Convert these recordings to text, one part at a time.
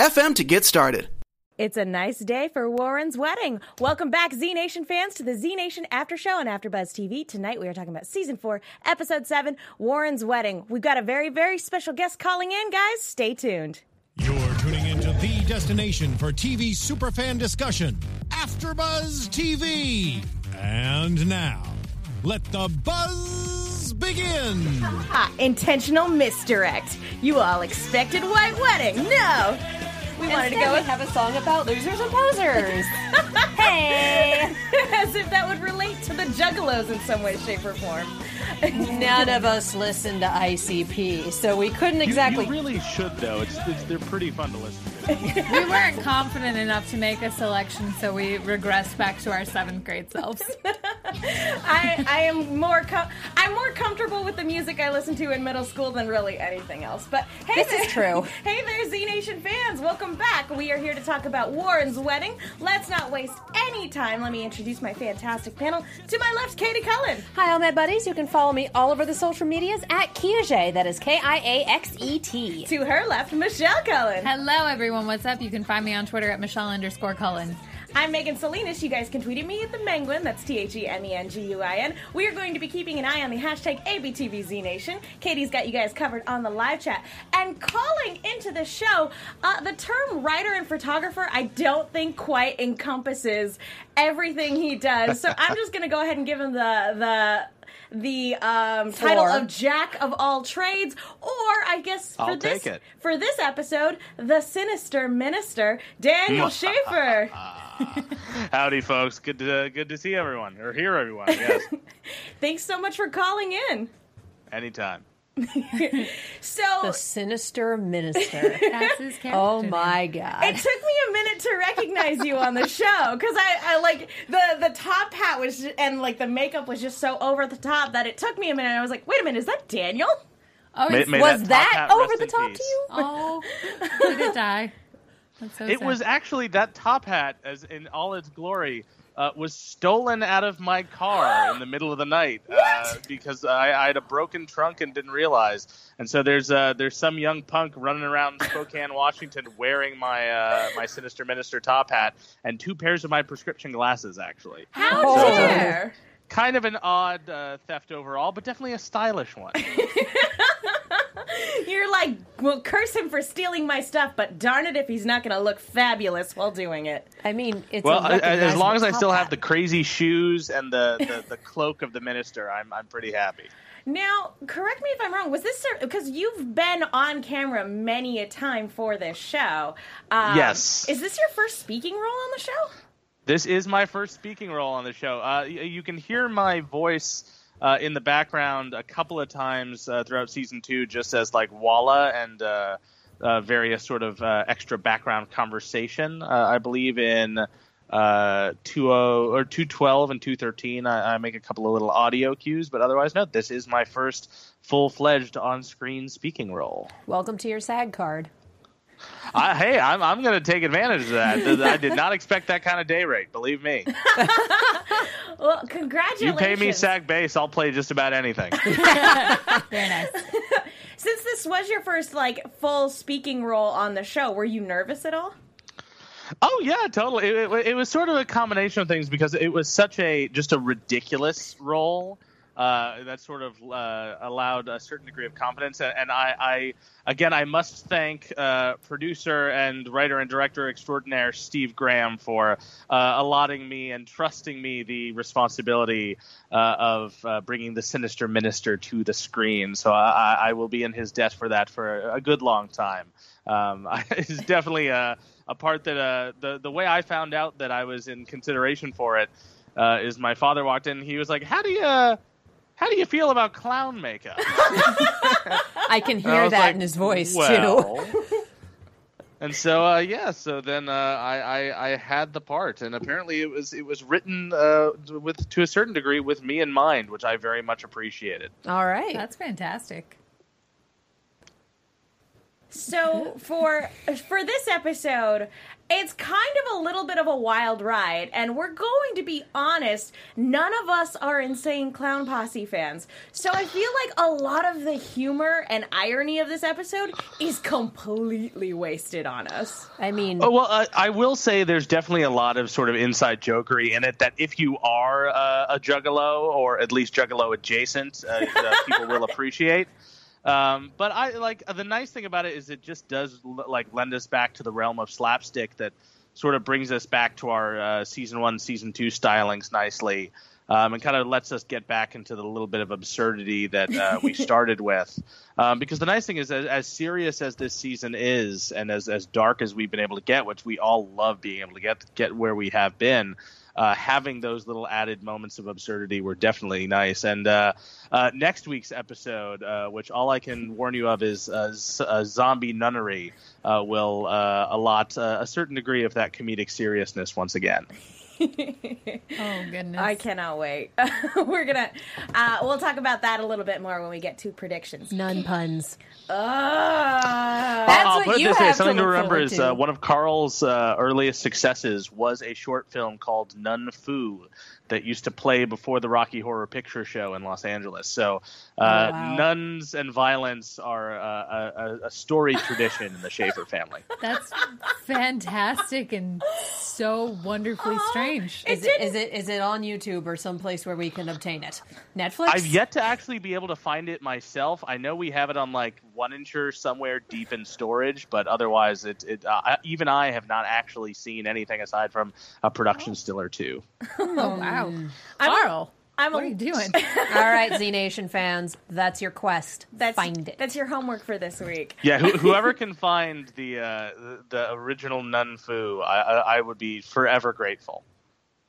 FM to get started. It's a nice day for Warren's wedding. Welcome back, Z Nation fans, to the Z Nation After Show on AfterBuzz TV. Tonight we are talking about Season 4, Episode 7, Warren's Wedding. We've got a very, very special guest calling in, guys. Stay tuned. You're tuning into the destination for TV superfan discussion, AfterBuzz TV. And now, let the buzz begin. Ah, intentional misdirect. You all expected white wedding. No. We wanted Instead, to go and have a song about losers and posers. hey! As if that would relate to the Juggalos in some way, shape, or form. None of us listen to ICP, so we couldn't exactly. You, you really should, though. It's, it's, they're pretty fun to listen to. we weren't confident enough to make a selection, so we regressed back to our seventh grade selves. I, I am more com- I'm more comfortable with the music I listened to in middle school than really anything else. But hey, this there, is true. Hey there, Z Nation fans! Welcome back. We are here to talk about Warren's wedding. Let's not waste any time. Let me introduce my fantastic panel. To my left, Katie Cullen. Hi, all my buddies. You can follow me all over the social medias at Kiaxet. That is K I A X E T. To her left, Michelle Cullen. Hello, everyone. What's up? You can find me on Twitter at Michelle underscore Cullen. I'm Megan Salinas. You guys can tweet at me at the Menguin. That's T H E M E N G U I N. We are going to be keeping an eye on the hashtag ABTVZNation. Katie's got you guys covered on the live chat. And calling into the show, uh, the term writer and photographer, I don't think quite encompasses everything he does. So I'm just going to go ahead and give him the the the um, title of Jack of all trades, or I guess for I'll this take it. for this episode, the sinister minister Daniel Schaefer. Howdy, folks. Good to good to see everyone or hear everyone. Yes. Thanks so much for calling in. Anytime. so the sinister minister. That's his oh character. Oh my god! It took me a minute to recognize you on the show because I, I like the the top hat was just, and like the makeup was just so over the top that it took me a minute. I was like, wait a minute, is that Daniel? Oh, May- may was that, that over the top peace. to you? oh, he did die. So it sad. was actually that top hat, as in all its glory, uh, was stolen out of my car in the middle of the night uh, because I, I, had a broken trunk and didn't realize. And so there's uh, there's some young punk running around Spokane, Washington, wearing my uh, my sinister minister top hat and two pairs of my prescription glasses. Actually, how Oh. dare! kind of an odd uh, theft overall, but definitely a stylish one. You're like, well, curse him for stealing my stuff, but darn it if he's not going to look fabulous while doing it. I mean, it's well, a I- I- as long as I still top have the crazy shoes and the, the, the cloak of the minister, I'm I'm pretty happy. Now, correct me if I'm wrong. Was this because you've been on camera many a time for this show? Um, Yes. Is this your first speaking role on the show? This is my first speaking role on the show. Uh, y- you can hear my voice uh, in the background a couple of times uh, throughout season two, just as like Walla and uh, uh, various sort of uh, extra background conversation. Uh, I believe in uh, 20 or 212 and 213. I, I make a couple of little audio cues, but otherwise, no. This is my first full fledged on screen speaking role. Welcome to your SAG card. I, hey, I'm, I'm going to take advantage of that. I did not expect that kind of day rate. Believe me. Well, congratulations. You pay me SAG base, I'll play just about anything. very nice. Since this was your first like full speaking role on the show, were you nervous at all? oh yeah, totally. It, it, it was sort of a combination of things because it was such a just a ridiculous role uh, that sort of uh, allowed a certain degree of confidence. And, I, I, again, I must thank uh, producer and writer and director extraordinaire Steve Graham for uh, allotting me and trusting me the responsibility uh, of uh, bringing the sinister minister to the screen. So I, I- will be in his debt for that for a good long time. Um, it's definitely a, a part that the the way I found out that I was in consideration for it uh, is my father walked in. He was like, "How do you how do you feel about clown makeup?" I can And I hear that like, in his voice too. And so uh, yeah, so then uh, I, I I had the part, and apparently it was it was written uh, with to a certain degree with me in mind, which I very much appreciated. All right. That's fantastic. So for for this episode, it's kind of a little bit of a wild ride, and we're going to be honest. None of us are insane clown posse fans, so I feel like a lot of the humor and irony of this episode is completely wasted on us. I mean, Oh, well, uh, I will say there's definitely a lot of sort of inside jokery in it that if you are uh, a juggalo or at least juggalo adjacent, uh, uh, people will appreciate. Um, but I like the nice thing about it is it just does like lend us back to the realm of slapstick that sort of brings us back to our uh, season one, season two stylings nicely. Um, and kind of lets us get back into the little bit of absurdity that uh, we started with. Um, because the nice thing is, as, as serious as this season is, and as, as dark as we've been able to get, which we all love being able to get get where we have been, uh, having those little added moments of absurdity were definitely nice. And uh, uh, next week's episode, uh, which all I can warn you of is uh, z- uh, zombie nunnery, will allot a certain degree of that comedic seriousness once again. Oh goodness. I cannot wait. we're gonna uh, we'll talk about that a little bit more when we get to predictions. none puns. Uh, That's I'll what put it you this way: have to something to, look remember is uh, one of Karl's uh, earliest successes was a short film called Nun Fu that used to play before the Rocky Horror Picture Show in Los Angeles. So, uh, Oh, wow. nuns and violence are uh, a, a, a storied tradition in the Schaefer family. That's fantastic and so wonderfully strange. it Is it, is it is it on YouTube or someplace where we can obtain it? Netflix. I've yet to actually be able to find it myself. I know we have it on like one incher somewhere deep in storage, but otherwise, it, it uh, even I have not actually seen anything aside from a production still or two. Oh wow, I'm Karl, I'm what a- are you doing? All right, Z Nation fans, that's your quest. That's Find it. That's your homework for this week. Yeah, who, whoever can find the, uh, the the original Nun Fu, I, I, I would be forever grateful.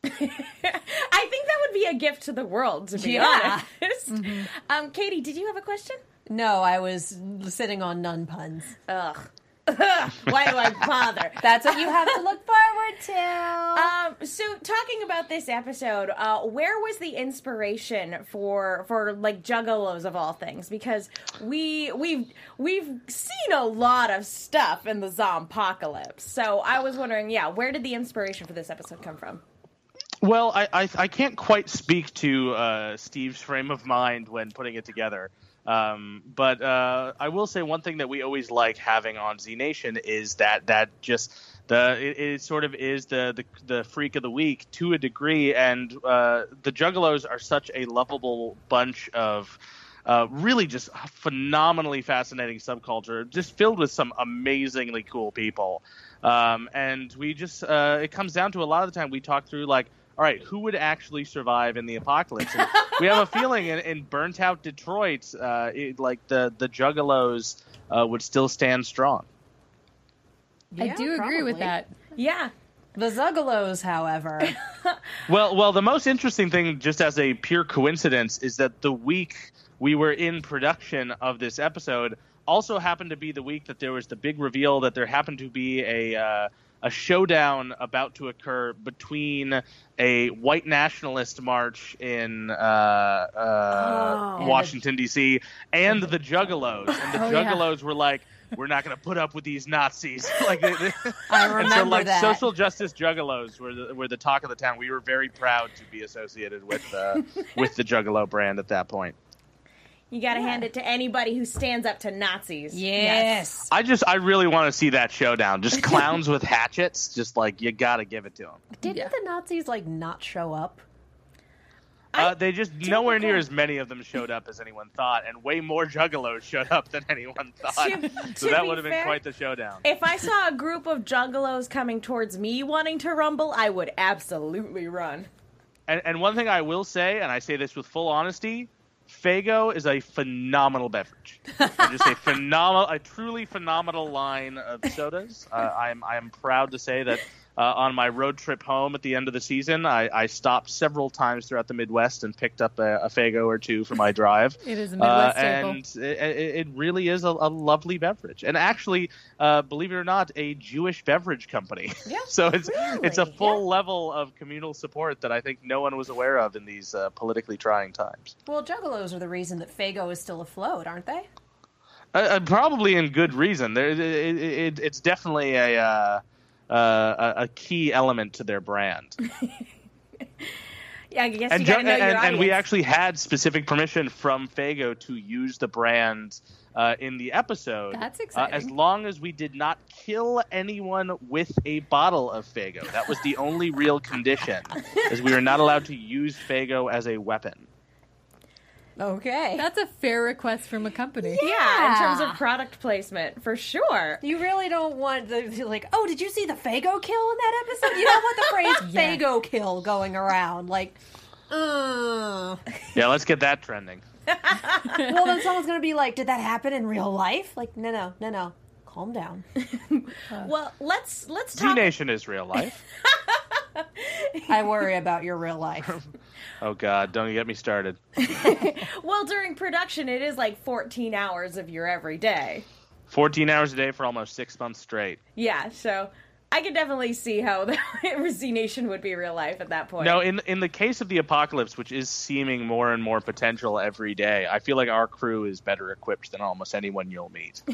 I think that would be a gift to the world, to be Yeah. honest. Um, Katie, did you have a question? No, I was sitting on none puns. Ugh. Why do I bother? That's what you have to look forward to. Um, so talking about this episode, uh, where was the inspiration for for like juggalos of all things? Because we we've we've seen a lot of stuff in the zompocalypse. So I was wondering, yeah, where did the inspiration for this episode come from? Well, I, I, I can't quite speak to uh, Steve's frame of mind when putting it together. Um, but uh, I will say one thing that we always like having on Z Nation is that that just the it, it sort of is the, the the freak of the week to a degree, and uh, the Juggalos are such a lovable bunch of. Uh, really, just phenomenally fascinating subculture, just filled with some amazingly cool people. Um, and we just, uh, it comes down to a lot of the time we talk through like, all right, who would actually survive in the apocalypse? And we have a feeling in, in burnt out Detroit, uh, it, like the the Juggalos uh, would still stand strong. I Yeah, do agree with that. Yeah, The Zuggalos, however, Well, well, the most interesting thing, just as a pure coincidence, is that the week we were in production of this episode also happened to be the week that there was the big reveal that there happened to be a uh, a showdown about to occur between a white nationalist march in uh, uh, Oh. Washington D.C. and the Juggalos, and the Oh, yeah. Juggalos were like. We're not going to put up with these Nazis. like, they, they- I and so, like, that. social justice juggalos were the, were the talk of the town. We were very proud to be associated with uh, with the Juggalo brand at that point. You got to hand it to anybody who stands up to Nazis. yes. I just, I really want to see that showdown. Just clowns with hatchets. Just like you got to give it to them. Didn't Yeah. the Nazis like not show up? Uh, they just nowhere near as many of them showed up as anyone thought, and way more juggalos showed up than anyone thought. To- so to that would have been fair- quite the showdown. If I saw a group of juggalos coming towards me wanting to rumble, I would absolutely run. And, and one thing I will say, and I say this with full honesty, Faygo is a phenomenal beverage. Just a phenomenal, a truly phenomenal line of sodas. Uh, I'm I am proud to say that uh, on my road trip home at the end of the season, I, I stopped several times throughout the Midwest and picked up a, a Faygo or two for my drive. It is a Uh, Midwest staple. and it, it really is a, a lovely beverage, and actually, uh, believe it or not, a Jewish beverage company. Yeah, so it's it's a really? full level of communal support that I think no one was aware of in these uh, politically trying times. Well, Juggalos are the reason that Faygo is still afloat, aren't they? Uh, uh, probably in good reason. There, it, it, it's definitely a, uh, uh, a a key element to their brand. Yeah, I guess and, Ju- and, and we actually had specific permission from Faygo to use the brand uh, in the episode. That's Uh, exciting. as long as we did not kill anyone with a bottle of Faygo. That was the only real condition, is we were not allowed to use Faygo as a weapon. Okay. That's a fair request from a company. yeah, in terms of product placement, for sure. You really don't want the like. Oh, did you see the Faygo kill in that episode? You don't want the phrase Yeah. Faygo kill going around. Like, uh. Yeah, let's get that trending. well, then someone's gonna be like, "Did that happen in real life?" Like, no, no, no, no. Calm down. Well, let's let's Z talk. Nation is real life. I worry about your real life. Oh God, don't get me started. Well, during production, it is like 14 hours of your everyday. 14 hours a day for almost six months straight. Yeah, so I can definitely see how the Z Nation would be real life at that point. No, in in the case of the apocalypse, which is seeming more and more potential every day, I feel like our crew is better equipped than almost anyone you'll meet.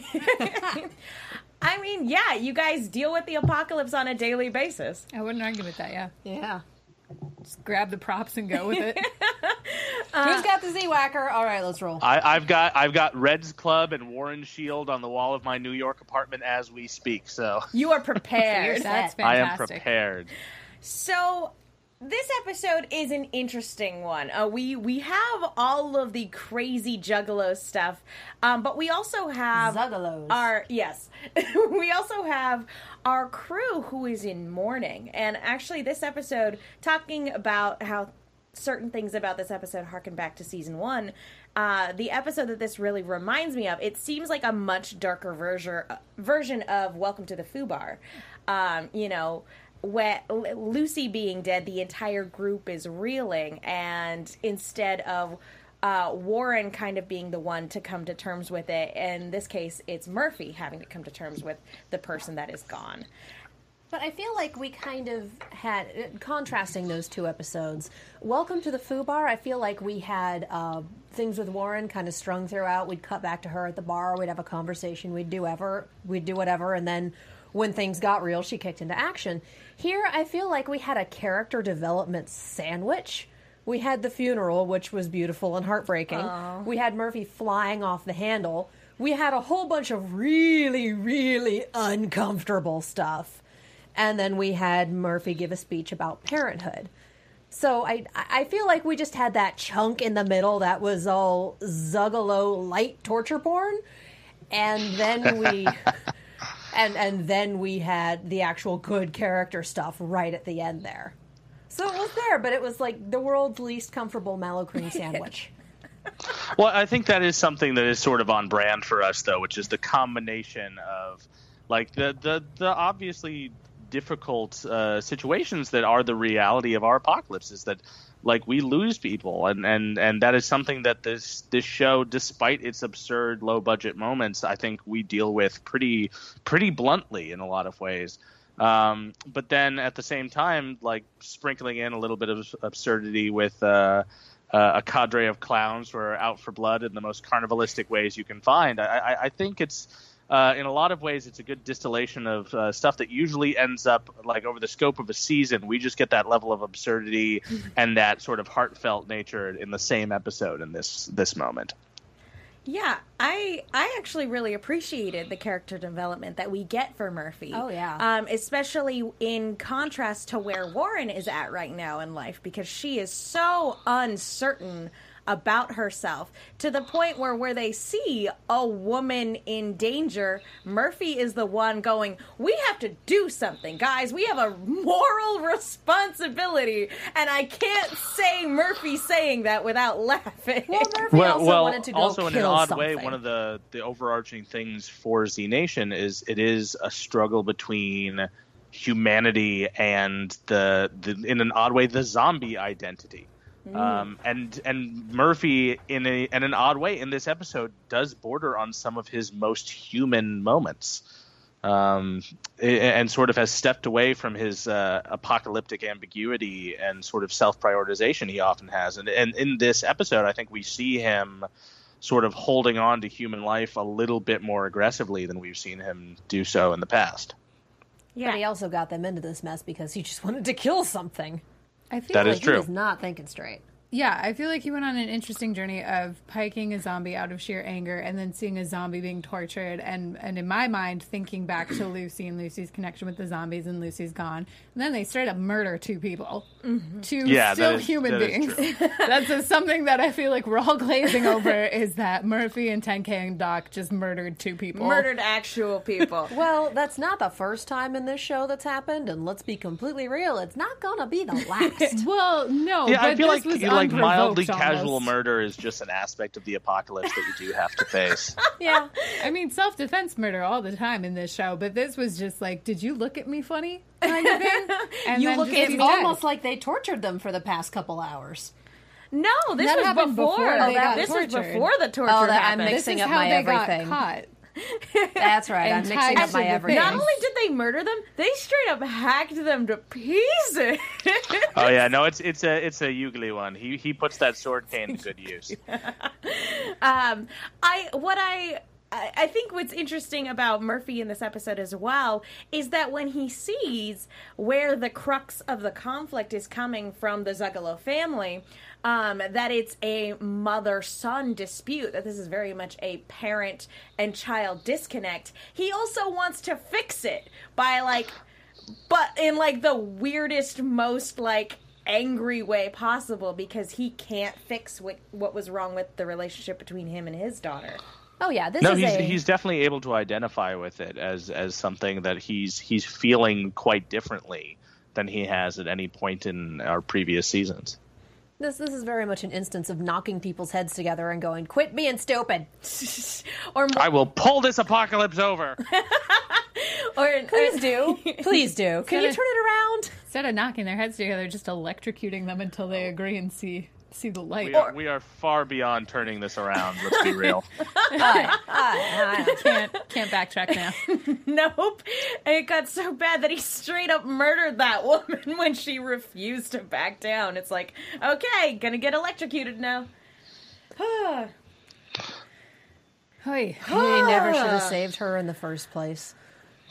I mean, yeah, you guys deal with the apocalypse on a daily basis. I wouldn't argue with that, yeah. Yeah. Just grab the props and go with it. Who's uh, got the Z Whacker? All right, let's roll. I, I've got I've got Reds Club and Warren Shield on the wall of my New York apartment as we speak, so You are prepared. That's fantastic. I am prepared. So this episode is an interesting one. Uh, we we have all of the crazy Juggalo stuff, um, but we also have Zuggalos. our yes, we also have our crew who is in mourning. And actually, this episode talking about how certain things about this episode harken back to season one. Uh, the episode that this really reminds me of, it seems like a much darker version version of Welcome to the Fubar. Um, you know, where Lucy being dead, the entire group is reeling, and instead of uh, Warren kind of being the one to come to terms with it, in this case, it's Murphy having to come to terms with the person that is gone. But I feel like we kind of had contrasting those two episodes. Welcome to the Foo Bar. I feel like we had uh, things with Warren kind of strung throughout. We'd cut back to her at the bar. We'd have a conversation. We'd do ever. We'd do whatever, and then when things got real, she kicked into action. Here, I feel like we had a character development sandwich. We had the funeral, which was beautiful and heartbreaking. We had Murphy flying off the handle. We had a whole bunch of really, really uncomfortable stuff and then we had Murphy give a speech about parenthood. So I I feel like we just had that chunk in the middle that was all Zuggalo light torture porn, and then we and and then we had the actual good character stuff right at the end there. So it was there, but it was like the world's least comfortable mallow cream sandwich. Well, I think that is something that is sort of on brand for us, though, which is the combination of like the the, the obviously difficult uh, situations that are the reality of our apocalypse is that like we lose people and, and and that is something that this this show despite its absurd low budget moments i think we deal with pretty pretty bluntly in a lot of ways um, but then at the same time like sprinkling in a little bit of absurdity with uh, uh, a cadre of clowns who are out for blood in the most carnivalistic ways you can find. I, I, I think it's uh, in a lot of ways it's a good distillation of uh, stuff that usually ends up like over the scope of a season. We just get that level of absurdity and that sort of heartfelt nature in the same episode in this this moment. Yeah, I I actually really appreciated the character development that we get for Murphy. Oh, yeah. um, especially in contrast to where Warren is at right now in life because she is so uncertain about herself to the point where where they see a woman in danger murphy is the one going we have to do something guys we have a moral responsibility and i can't say murphy saying that without laughing Well, Murphy well, also well, wanted to go also in an odd something. way, one of the the overarching things for Z Nation is it is a struggle between humanity and the, the in an odd way the zombie identity. Um, and and Murphy in a in an odd way in this episode does border on some of his most human moments, um, and sort of has stepped away from his uh, apocalyptic ambiguity and sort of self prioritization he often has. And and in this episode, I think we see him sort of holding on to human life a little bit more aggressively than we've seen him do so in the past. Yeah. But he also got them into this mess because he just wanted to kill something. I feel That like is He true. was not thinking straight. Yeah, I feel like he went on an interesting journey of piking a zombie out of sheer anger and then seeing a zombie being tortured and and in my mind thinking back to Lucy and Lucy's connection with the zombies and Lucy's gone. And then they straight up murder two people. Mm-hmm. Two Yeah, still is- human that is beings. That's just something that I feel like we're all glazing over is that Murphy and 10K and Doc just murdered two people. Murdered actual people. Well, that's not the first time in this show that's happened, and let's be completely real, it's not gonna be the last. Well, no, Yeah, but I feel this like was like mildly casual almost. murder is just an aspect of the apocalypse that you do have to face. yeah. I mean, self defense murder all the time in this show, but this was just like, did you look at me funny? Kind of thing. And You look at be It's dead. almost like they tortured them for the past couple hours. No, this That was before. before they got this was before the torture Oh, that- I'm happened. mixing- This is up how my they everything. Got caught. That's right. I'm mixing up my everything. Not only did they murder them, they straight up hacked them to pieces. Oh yeah, no, it's it's a it's a Ugly one. He he puts that sword cane to good use. um, I what I. I I think what's interesting about Murphy in this episode as well is that when he sees where the crux of the conflict is coming from the Zuggalo family, um, that it's a mother son dispute, that this is very much a parent and child disconnect, he also wants to fix it by like but in like the weirdest most like angry way possible because he can't fix what what was wrong with the relationship between him and his daughter. Oh yeah, this No, is he's a he's definitely able to identify with it as as something that he's he's feeling quite differently than he has at any point in our previous seasons. this this is very much an instance of knocking people's heads together and going, "Quit being stupid." or more, I will pull this apocalypse over. or Please do. Please do. Can you turn it around? Instead of knocking their heads together, just electrocuting them until they oh. agree and see see the light. We are, we are far beyond turning this around. Let's be real. can't can't backtrack now. nope. And it got so bad that he straight up murdered that woman when she refused to back down. It's like, okay, gonna get electrocuted now. Huh. Hey, He never should have saved her in the first place.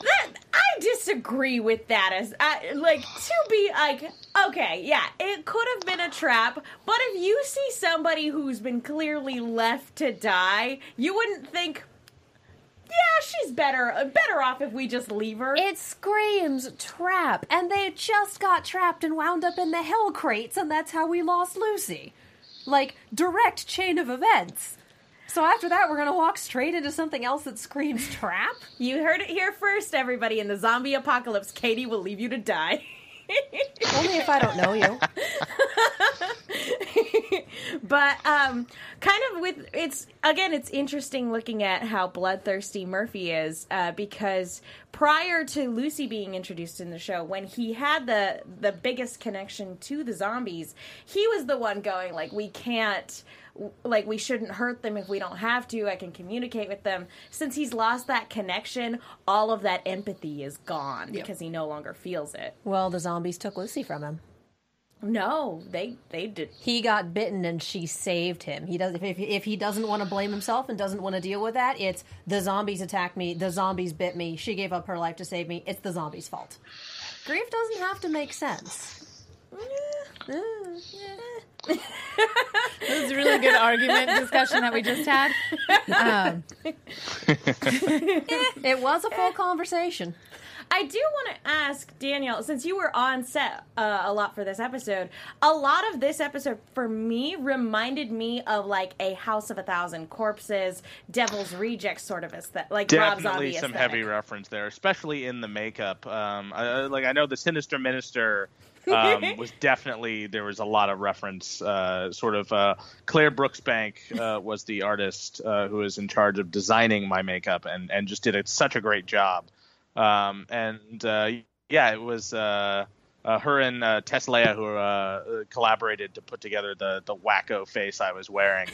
That I disagree with that as I, like to be like okay yeah it could have been a trap but if you see somebody who's been clearly left to die you wouldn't think yeah she's better uh, better off if we just leave her It screams trap, and they just got trapped and wound up in the hell crates, and that's how we lost Lucy. Like direct chain of events. So after that, we're gonna walk straight into something else that screams trap. you heard it here first everybody in the zombie apocalypse Katie will leave you to die Only if I don't know you. but um kind of with it's again it's interesting looking at how bloodthirsty murphy is uh, because prior to lucy being introduced in the show when he had the the biggest connection to the zombies he was the one going like we can't like we shouldn't hurt them if we don't have to i can communicate with them since he's lost that connection all of that empathy is gone because he no longer feels it Well, the zombies took Lucy from him. no they they did He got bitten, and she saved him. He does if if, if he doesn't want to blame himself and doesn't want to deal with that, it's the zombies attacked me. The zombies bit me. She gave up her life to save me. It's the zombies' fault. Grief doesn't have to make sense. It was a really good argument discussion that we just had. Um, It was a full conversation. I do want to ask Daniel, since you were on set uh, a lot for this episode, a lot of this episode for me reminded me of like a House of a Thousand Corpses, Devil's Rejects sort of aesthetic, like Rob Definitely some aesthetic. heavy reference there, especially in the makeup. Um, I, like I know the Sinister Minister um, was definitely there was a lot of reference. Uh, sort of uh, Claire Brooksbank uh, was the artist uh, who was in charge of designing my makeup and and just did a, such a great job. Um, and uh, yeah, it was uh, uh, her and uh, Tesleia who uh, collaborated to put together the the wacko face I was wearing,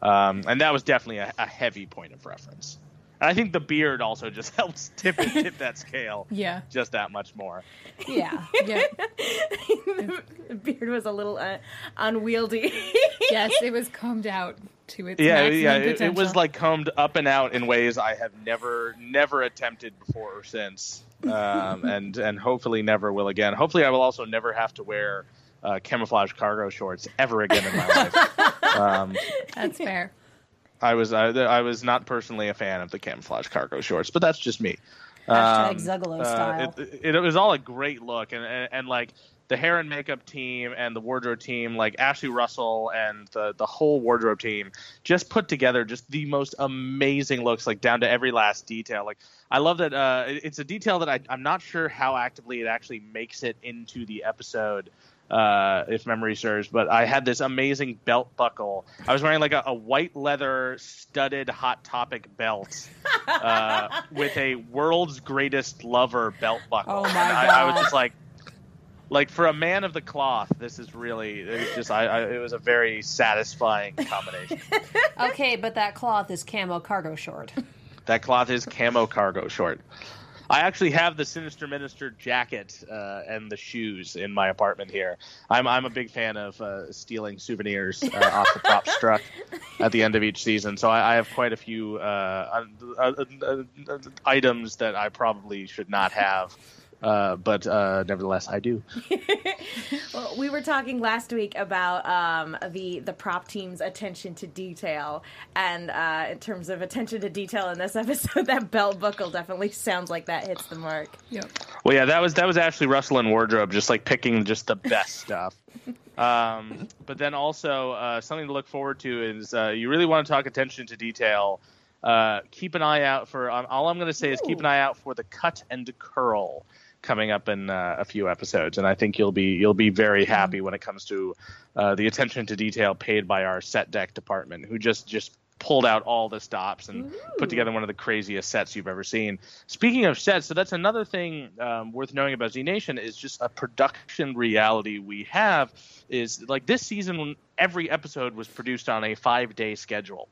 um, and that was definitely a, a heavy point of reference. And I think the beard also just helps tip it, tip that scale. Yeah. Just that much more. Yeah. Yeah. the beard was a little uh, unwieldy. yes, it was combed out to its Yeah, maximum yeah. It, it was like combed up and out in ways I have never, never attempted before or since, um, and and hopefully never will again. Hopefully, I will also never have to wear uh, camouflage cargo shorts ever again in my life. Um, That's fair. I was I, I was not personally a fan of the camouflage cargo shorts, but that's just me. Hashtag Um, Zuggalo uh, style. It, it, it was all a great look, and, and and like the hair and makeup team and the wardrobe team, like Ashley Russell and the the whole wardrobe team, just put together just the most amazing looks, like down to every last detail. Like I love that. Uh, it- it's a detail that I, I'm not sure how actively it actually makes it into the episode. Uh, if memory serves, but I had this amazing belt buckle. I was wearing like a, a white leather studded Hot Topic belt uh, with a world's greatest lover belt buckle. Oh my And I, I was just like, like for a man of the cloth, this is really. It was just. I, I. It was a very satisfying combination. Okay, but that cloth is camo cargo short. that cloth is camo cargo short. I actually have the Sinister Minister jacket uh, and the shoes in my apartment here. I'm I'm a big fan of uh, stealing souvenirs uh, off the prop truck at the end of each season. So I, I have quite a few uh, uh, uh, uh, uh, items that I probably should not have, uh, but uh, nevertheless I do. Well, we were talking last week about um, the the prop team's attention to detail, and uh, in terms of attention to detail in this episode, that belt buckle definitely sounds like that hits the mark. Yep. Well, yeah, that was that was Ashley Russell and wardrobe, just like picking just the best stuff. Um, but then also uh, something to look forward to is uh, you really want to talk attention to detail. Uh, keep an eye out for. Um, all I'm going to say is keep an eye out for the cut and curl coming up in uh, a few episodes, and I think you'll be you'll be very happy when it comes to uh, the attention to detail paid by our set deck department, who just just pulled out all the stops and put together one of the craziest sets you've ever seen. Speaking of sets, so that's another thing um, worth knowing about Z Nation is just a production reality we have is like this season every episode was produced on a five day schedule.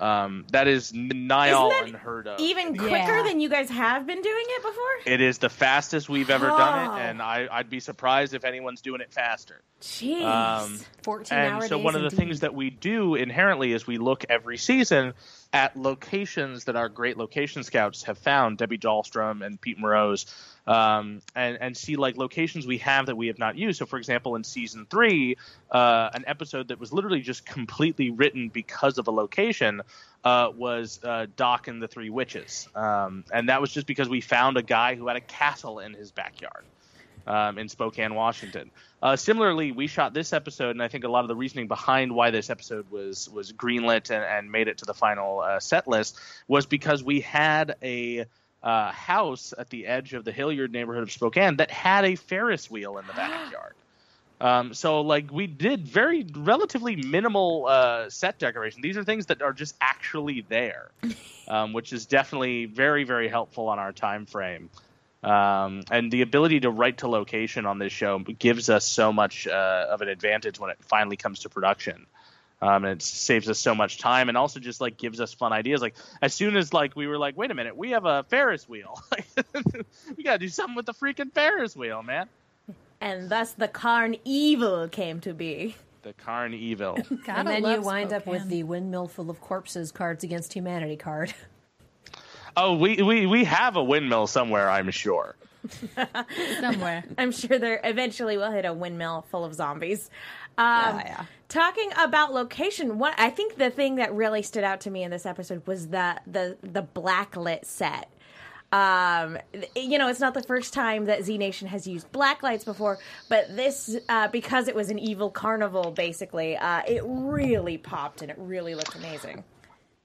Um, that is nigh all unheard of. Even quicker Yeah. than you guys have been doing it before. it is the fastest we've ever done Oh. it, and I, I'd be surprised if anyone's doing it faster. Jeez. Um, 14 and hour so days one of the indeed. things that we do inherently is we look every season at locations that our great location scouts have found debbie dahlstrom and pete morose um, and, and see like locations we have that we have not used so for example in season three uh, an episode that was literally just completely written because of a location uh, was uh, doc and the three witches um, and that was just because we found a guy who had a castle in his backyard um, in Spokane, Washington. Uh, similarly, we shot this episode, and I think a lot of the reasoning behind why this episode was was greenlit and, and made it to the final uh, set list was because we had a uh, house at the edge of the Hillyard neighborhood of Spokane that had a Ferris wheel in the backyard. Um, so like we did very relatively minimal uh, set decoration. These are things that are just actually there, um, which is definitely very very helpful on our time frame. Um, and the ability to write to location on this show gives us so much uh, of an advantage when it finally comes to production. Um, and it saves us so much time, and also just like gives us fun ideas. Like as soon as like we were like, wait a minute, we have a Ferris wheel. we gotta do something with the freaking Ferris wheel, man. and thus the Carn Evil came to be. The Carn Evil. And then you love wind up with the windmill full of corpses cards against humanity card. oh, we, we we have a windmill somewhere, I'm sure. somewhere. I'm sure there eventually we'll hit a windmill full of zombies. Um, Yeah, yeah. Talking about location, what I think the thing that really stood out to me in this episode was the the the blacklit set. Um, you know, it's not the first time that Z Nation has used black lights before, but this uh, because it was an evil carnival, basically, uh, it really popped and it really looked amazing.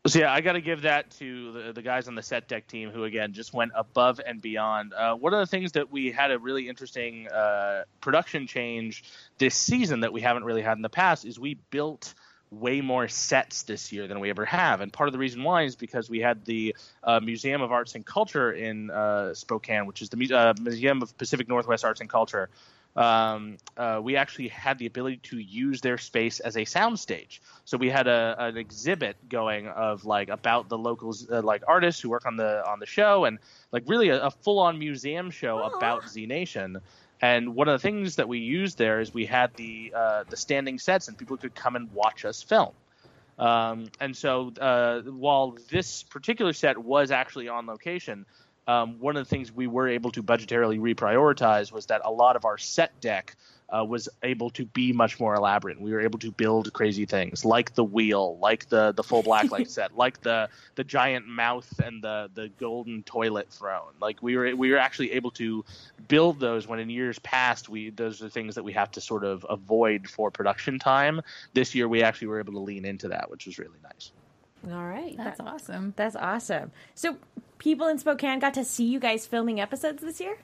So yeah, I got to give that to the, the guys on the set deck team who again just went above and beyond. Uh, one of the things that we had a really interesting uh, production change this season that we haven't really had in the past is we built way more sets this year than we ever have. And part of the reason why is because we had the uh, Museum of Arts and Culture in uh, Spokane, which is the uh, Museum of Pacific Northwest Arts and Culture. Um, uh, we actually had the ability to use their space as a soundstage. So we had a, an exhibit going of like about the locals, uh, like artists who work on the on the show, and like really a, a full on museum show Aw. about Z Nation. And one of the things that we used there is we had the uh, the standing sets, and people could come and watch us film. Um, and so, uh, while this particular set was actually on location, um, one of the things we were able to budgetarily reprioritize was that a lot of our set deck uh, was able to be much more elaborate. We were able to build crazy things like the wheel, like the the full blacklight set, like the the giant mouth and the the golden toilet throne. Like we were we were actually able to build those when in years past we those are things that we have to sort of avoid for production time. This year we actually were able to lean into that, which was really nice. All right. That's That- awesome. That's awesome. So people in Spokane got to see you guys filming episodes this year?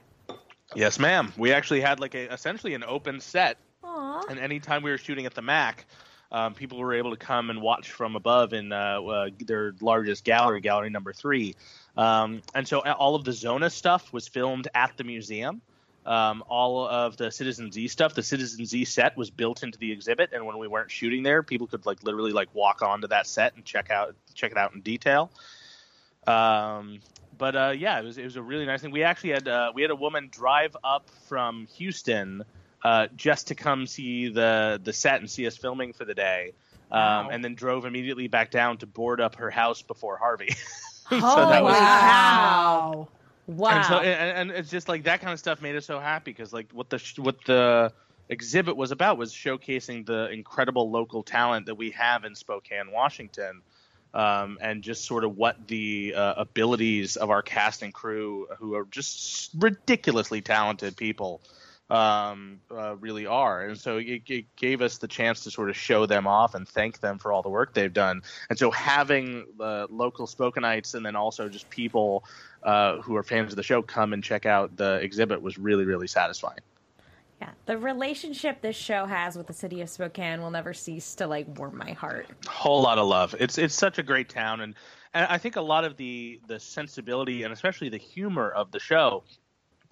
Yes, ma'am. We actually had like a essentially an open set Aw. and anytime we were shooting at the Mac, um, people were able to come and watch from above in uh, uh, their largest gallery, gallery number three. Um, and so all of the Zona stuff was filmed at the museum. Um, all of the Citizen Z stuff, the Citizen Z set was built into the exhibit, and when we weren't shooting there, people could like literally like walk onto that set and check out check it out in detail. Um, but uh, yeah, it was it was a really nice thing. We actually had uh, we had a woman drive up from Houston uh, just to come see the the set and see us filming for the day, um, Wow. and then drove immediately back down to board up her house before Harvey. so Holy that was cow. Wow. and so and, and it's just like that kind of stuff made us so happy because like what the what the exhibit was about was showcasing the incredible local talent that we have in Spokane, Washington. Um, and just sort of what the uh, abilities of our cast and crew, who are just ridiculously talented people, um, uh, really are. And so it, it gave us the chance to sort of show them off and thank them for all the work they've done. And so having the local Spokanites and then also just people uh, who are fans of the show come and check out the exhibit was really, really satisfying. yeah, the relationship this show has with the city of Spokane will never cease to like warm my heart. whole lot of love. It's it's such a great town, and and I think a lot of the the sensibility and especially the humor of the show,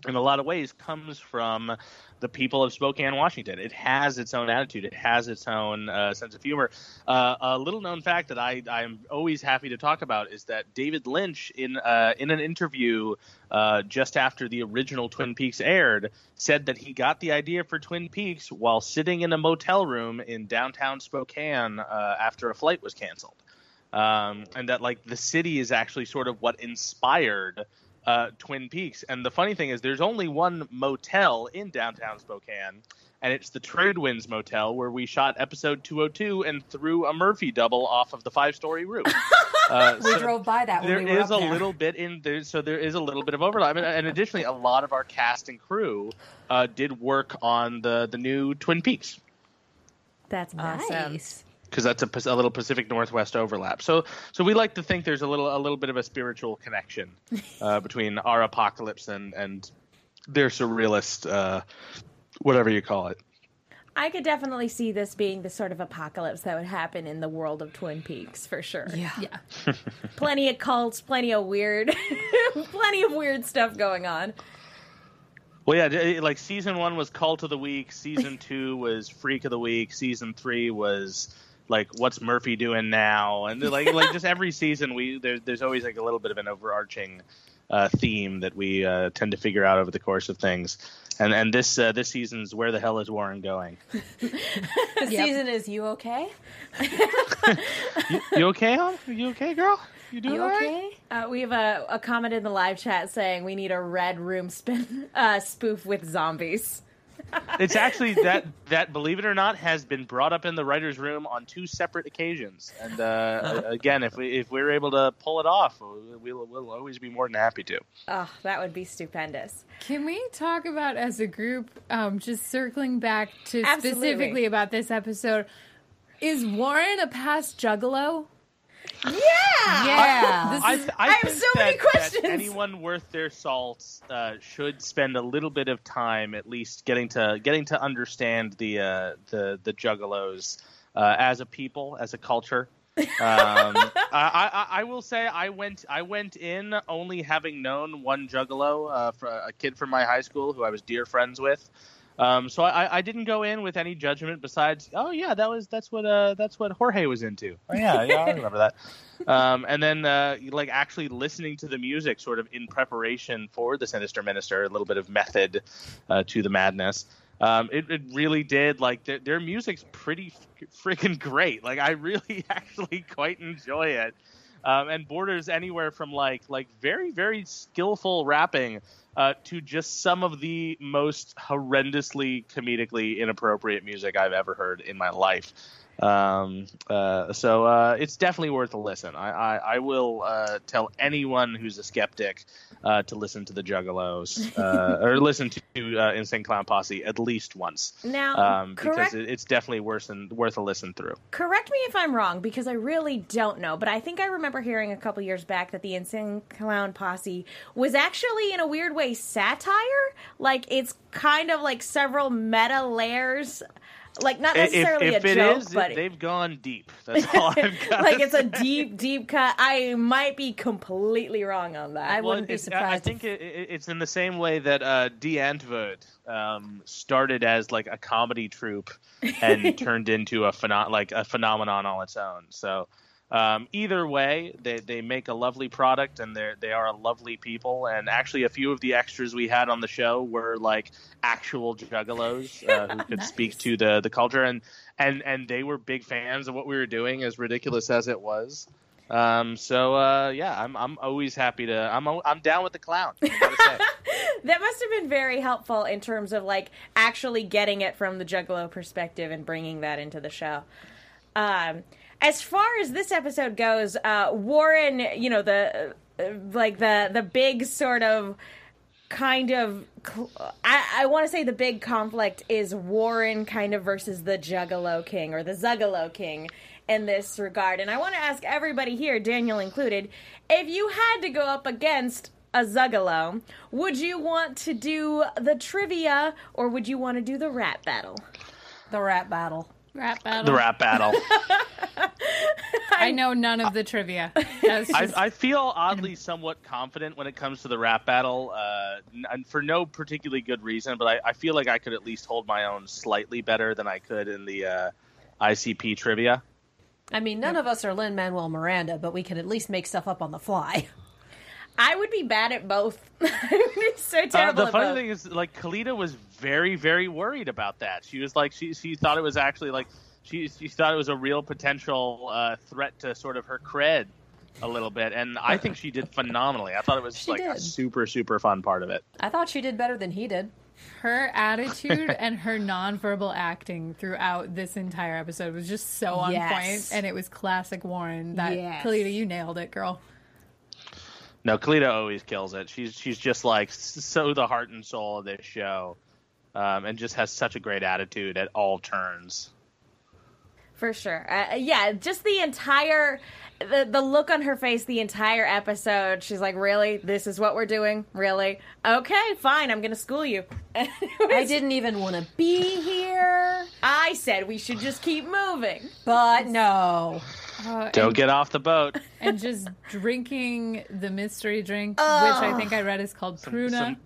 in a lot of ways, comes from the people of Spokane, Washington. It has its own attitude. It has its own uh, sense of humor. Uh, a little known fact that I I'm always happy to talk about is that David Lynch in uh, in an interview uh, just after the original Twin Peaks aired said that he got the idea for Twin Peaks while sitting in a motel room in downtown Spokane uh, after a flight was canceled. Um, and that like the city is actually sort of what inspired uh, Twin Peaks. And the funny thing is, there's only one motel in downtown Spokane, and it's the Tradewinds Motel, where we shot episode 202 and threw a Murphy double off of the five-story roof. Uh, We so drove by that when there we were is up a there. little bit in there, so there is a little bit of overlap. And, and additionally, a lot of our cast and crew uh, did work on the the new Twin Peaks That's awesome. Nice. Because that's a, a little Pacific Northwest overlap. So so we like to think there's a little a little bit of a spiritual connection uh, between our apocalypse and and their surrealist, uh, whatever you call it. I could definitely see this being the sort of apocalypse that would happen in the world of Twin Peaks for sure. Yeah. Yeah. Plenty of cults, plenty of weird, plenty of weird stuff going on. Well, yeah, like season one was Cult of the Week, season two was Freak of the Week, season three was like what's Murphy doing now, and like like just every season we there, there's always like a little bit of an overarching uh, theme that we uh, tend to figure out over the course of things. And and this uh, this season's where the hell is Warren going? The Yep. season is you okay? You, you okay, hon? You okay, girl? You doing You all right? okay? Uh, we have a, a comment in the live chat saying we need a red room spin uh, spoof with zombies. It's actually that that believe it or not has been brought up in the writers' room on two separate occasions. And uh, again, if we if we're able to pull it off, we'll we'll always be more than happy to. Oh, that would be stupendous. Can we talk about as a group, um, just circling back to Absolutely. specifically about this episode? Is Warren a past juggalo? Yeah. Yeah. I, is- I, I have think so many that- that questions. anyone worth their salt uh, should spend a little bit of time, at least, getting to getting to understand the uh, the the juggalos uh, as a people, as a culture. um, I, I, I will say I went I went in only having known one Juggalo, uh, for a kid from my high school who I was dear friends with. Um, so I, I didn't go in with any judgment besides, oh yeah, that was that's what uh, that's what Jorge was into. Oh yeah, yeah, I remember that. Um, and then uh, like actually listening to the music, sort of in preparation for the Sinister Minister, a little bit of method uh, to the madness. Um, it, it really did like their, their music's pretty freaking great. Like I really actually quite enjoy it. Um, and borders anywhere from like like very very skillful rapping uh, to just some of the most horrendously comedically inappropriate music I've ever heard in my life. Um, uh, so uh, it's definitely worth a listen. I, I, I will uh, tell anyone who's a skeptic uh, to listen to the Juggalos uh, or listen to uh, Insane Clown Posse at least once. Now, um, because it, it's definitely worse than worth a listen through. Correct me if I'm wrong because I really don't know, but I think I remember hearing a couple years back that the Insane Clown Posse was actually, in a weird way, satire. Like it's kind of like several meta layers. Like not necessarily if a it joke, is, but they've gone deep. That's all I've got. like it's a deep, deep cut. I might be completely wrong on that. I Well, wouldn't be surprised. I think it, it, it's in the same way that uh, Die Antwoord um, started as like a comedy troupe and turned into a pheno- like a phenomenon on its own. So um, either way, they, they make a lovely product and they they are a lovely people. And actually, a few of the extras we had on the show were like actual juggalos uh, who could speak to the the culture and and and they were big fans of what we were doing, as ridiculous as it was. Um, so uh, yeah, I'm I'm always happy to. I'm I'm down with the clown. I gotta say. that must have been very helpful in terms of like actually getting it from the Juggalo perspective and bringing that into the show. Um, as far as this episode goes, uh, Warren, you know the uh, like the the big sort of kind of I, I want to say the big conflict is Warren kind of versus the Juggalo King or the Zuggalo King in this regard. And I want to ask everybody here, Daniel included, if you had to go up against a Zuggalo, would you want to do the trivia or would you want to do the rap battle? the rap battle. Rap battle. the rap battle. I know none of the trivia. That's I, I feel oddly somewhat confident when it comes to the rap battle, uh, and for no particularly good reason. But I, I feel like I could at least hold my own slightly better than I could in the uh, ICP trivia. I mean, none of us are Lin Manuel Miranda, but we can at least make stuff up on the fly. I would be bad at both. I would be so Uh, terrible the at funny both. thing is, like Kellita was very, very worried about that. She was like, she she thought it was actually like she she thought it was a real potential uh, threat to sort of her cred a little bit, and I think she did phenomenally. I thought it was She like a super, super fun part of it. I thought she did better than he did. her attitude and her nonverbal acting throughout this entire episode was just so on Yes. point, and it was classic Warren. That Yes. Kellita, you nailed it, girl. No, Kellita always kills it. She's she's just like so the heart and soul of this show, um, and just has such a great attitude at all turns. For sure. Uh, yeah, just the entire the the look on her face the entire episode. She's like, "Really? This is what we're doing? Really? Okay, fine. I'm going to school you." I didn't even want to be here, I said we should just keep moving. but no. Uh, Don't and, get off the boat. and just drinking the mystery drink, which I think I read is called Pruno. Some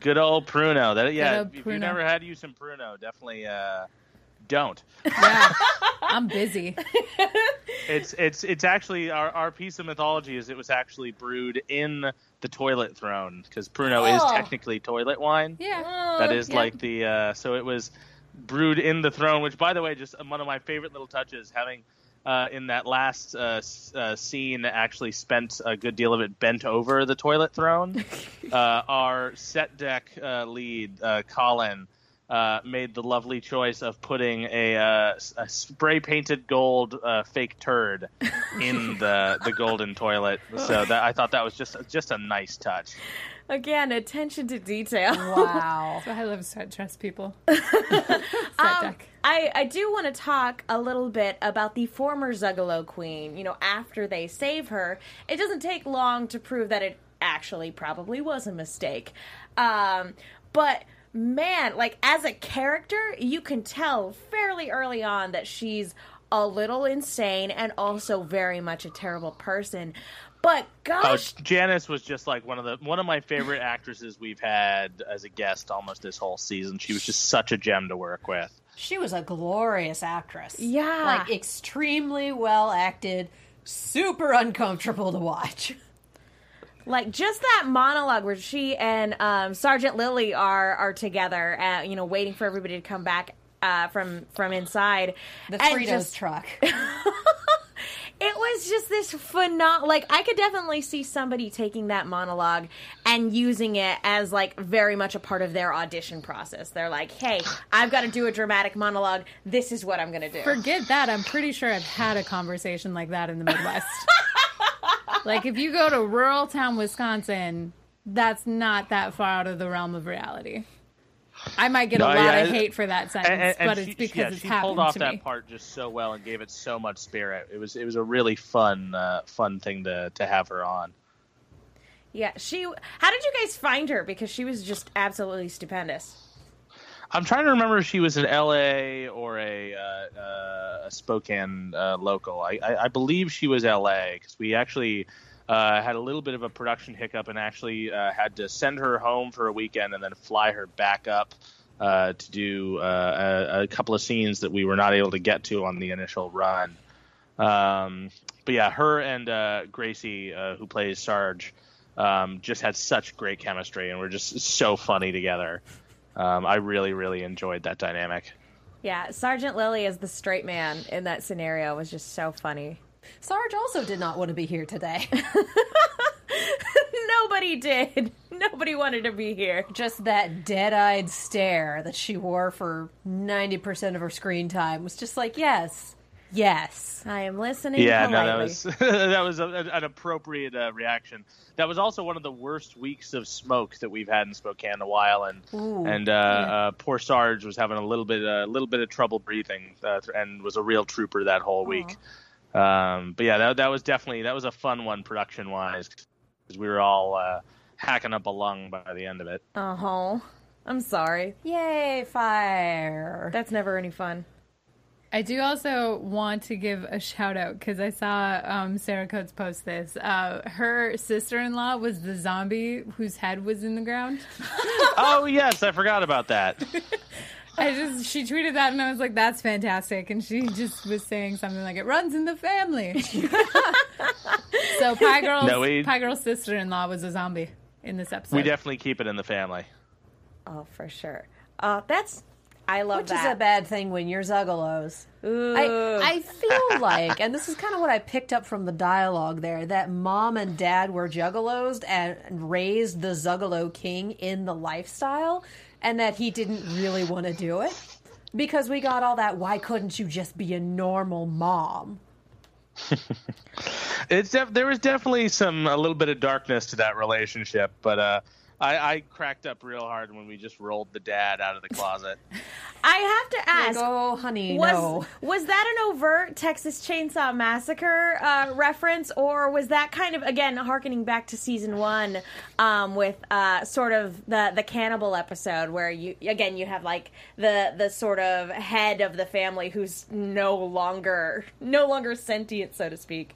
good old Pruno. That yeah. old If Pruno. you never had you some Pruno, definitely uh, don't. Yeah, I'm busy. It's it's it's actually our, our piece of mythology is it was actually brewed in the toilet throne because Pruno is Oh. technically toilet wine. Yeah. That is yeah. like the uh, so it was brewed in the throne, which by the way, just one of my favorite little touches. Having uh, in that last uh, uh, scene, actually spent a good deal of it bent over the toilet throne. uh, our set deck uh, lead, uh, Colin. Uh, made the lovely choice of putting a, uh, a spray painted gold uh, fake turd in the the golden toilet. So that I thought that was just just a nice touch. Again, attention to detail. Wow. I love set dress people. set Um, deck. I, I do want to talk a little bit about the former Zuggalo queen. You know, after they save her, it doesn't take long to prove that it actually probably was a mistake. Um, but man, like as a character, you can tell fairly early on that she's a little insane and also very much a terrible person. But Oh, gosh, Janice was just like one of the one of my favorite actresses we've had as a guest almost this whole season. She was just such a gem to work with. She was a glorious actress. Yeah. Like extremely well acted, super uncomfortable to watch. like just that monologue where she and um, Sergeant Lily are are together, uh, you know, waiting for everybody to come back uh, from from inside. The And Fritos just- truck. It was just this phenom like I could definitely see somebody taking that monologue and using it as like very much a part of their audition process. They're like, "Hey, I've got to do a dramatic monologue. This is what I'm going to do." Forget that. I'm pretty sure I've had a conversation like that in the Midwest. like if you go to rural town Wisconsin, that's not that far out of the realm of reality. I might get a lot yeah, of hate for that sentence, And, and- but she, it's because yeah, it's she happened pulled off to that me. part just so well and gave it so much spirit. It was it was a really fun uh, fun thing to to have her on. Yeah, she How did you guys find her because she was just absolutely stupendous. I'm trying to remember if she was an LA or a, uh, uh, a Spokane uh, local. I, I, I believe she was LA because we actually uh, had a little bit of a production hiccup and actually uh, had to send her home for a weekend and then fly her back up uh, to do uh, a, a couple of scenes that we were not able to get to on the initial run. Um, but yeah, her and uh, Gracie, uh, who plays Sarge, um, just had such great chemistry and were just so funny together. Um, I really, really enjoyed that dynamic. Yeah, Sergeant Lily as the straight man in that scenario was just so funny. Sarge also did not want to be here today. Nobody did. Nobody wanted to be here. Just that dead eyed stare that she wore for 90% of her screen time was just like, yes, yes. I am listening. Yeah, no, that was that was a, an appropriate uh, reaction. That was also one of the worst weeks of smoke that we've had in Spokane in a while, and Ooh, and uh, uh, poor Sarge was having a little bit a little bit of trouble breathing, uh, th- and was a real trooper that whole week. Um, but yeah, that that was definitely that was a fun one production wise because we were all uh, hacking up a lung by the end of it. Uh huh. I'm sorry. Yay, fire. That's never any fun. I do also want to give a shout out because I saw um, Sarah Coates post this. Uh, her sister in law was the zombie whose head was in the ground. oh yes, I forgot about that. I just she tweeted that and I was like, "That's fantastic!" And she just was saying something like, "It runs in the family." so Pie Girl's No, we- Pie Girl's sister in law was a zombie in this episode. We definitely keep it in the family. Oh, for sure. Uh, that's. I love Which is a bad thing when you're Zuggalos. Ooh. I, I feel like, and this is kind of what I picked up from the dialogue there, that mom and dad were juggalos and raised the Zuggalo king in the lifestyle, and that he didn't really want to do it. Because we got all that, why couldn't you just be a normal mom? It's def- there was definitely some a little bit of darkness to that relationship, but uh, I, I cracked up real hard when we just rolled the dad out of the closet. I have to ask. Like, oh, honey, was no. was that an overt Texas Chainsaw Massacre uh, reference, or was that kind of again harkening back to season one um, with uh, sort of the the cannibal episode where you again you have like the the sort of head of the family who's no longer no longer sentient, so to speak.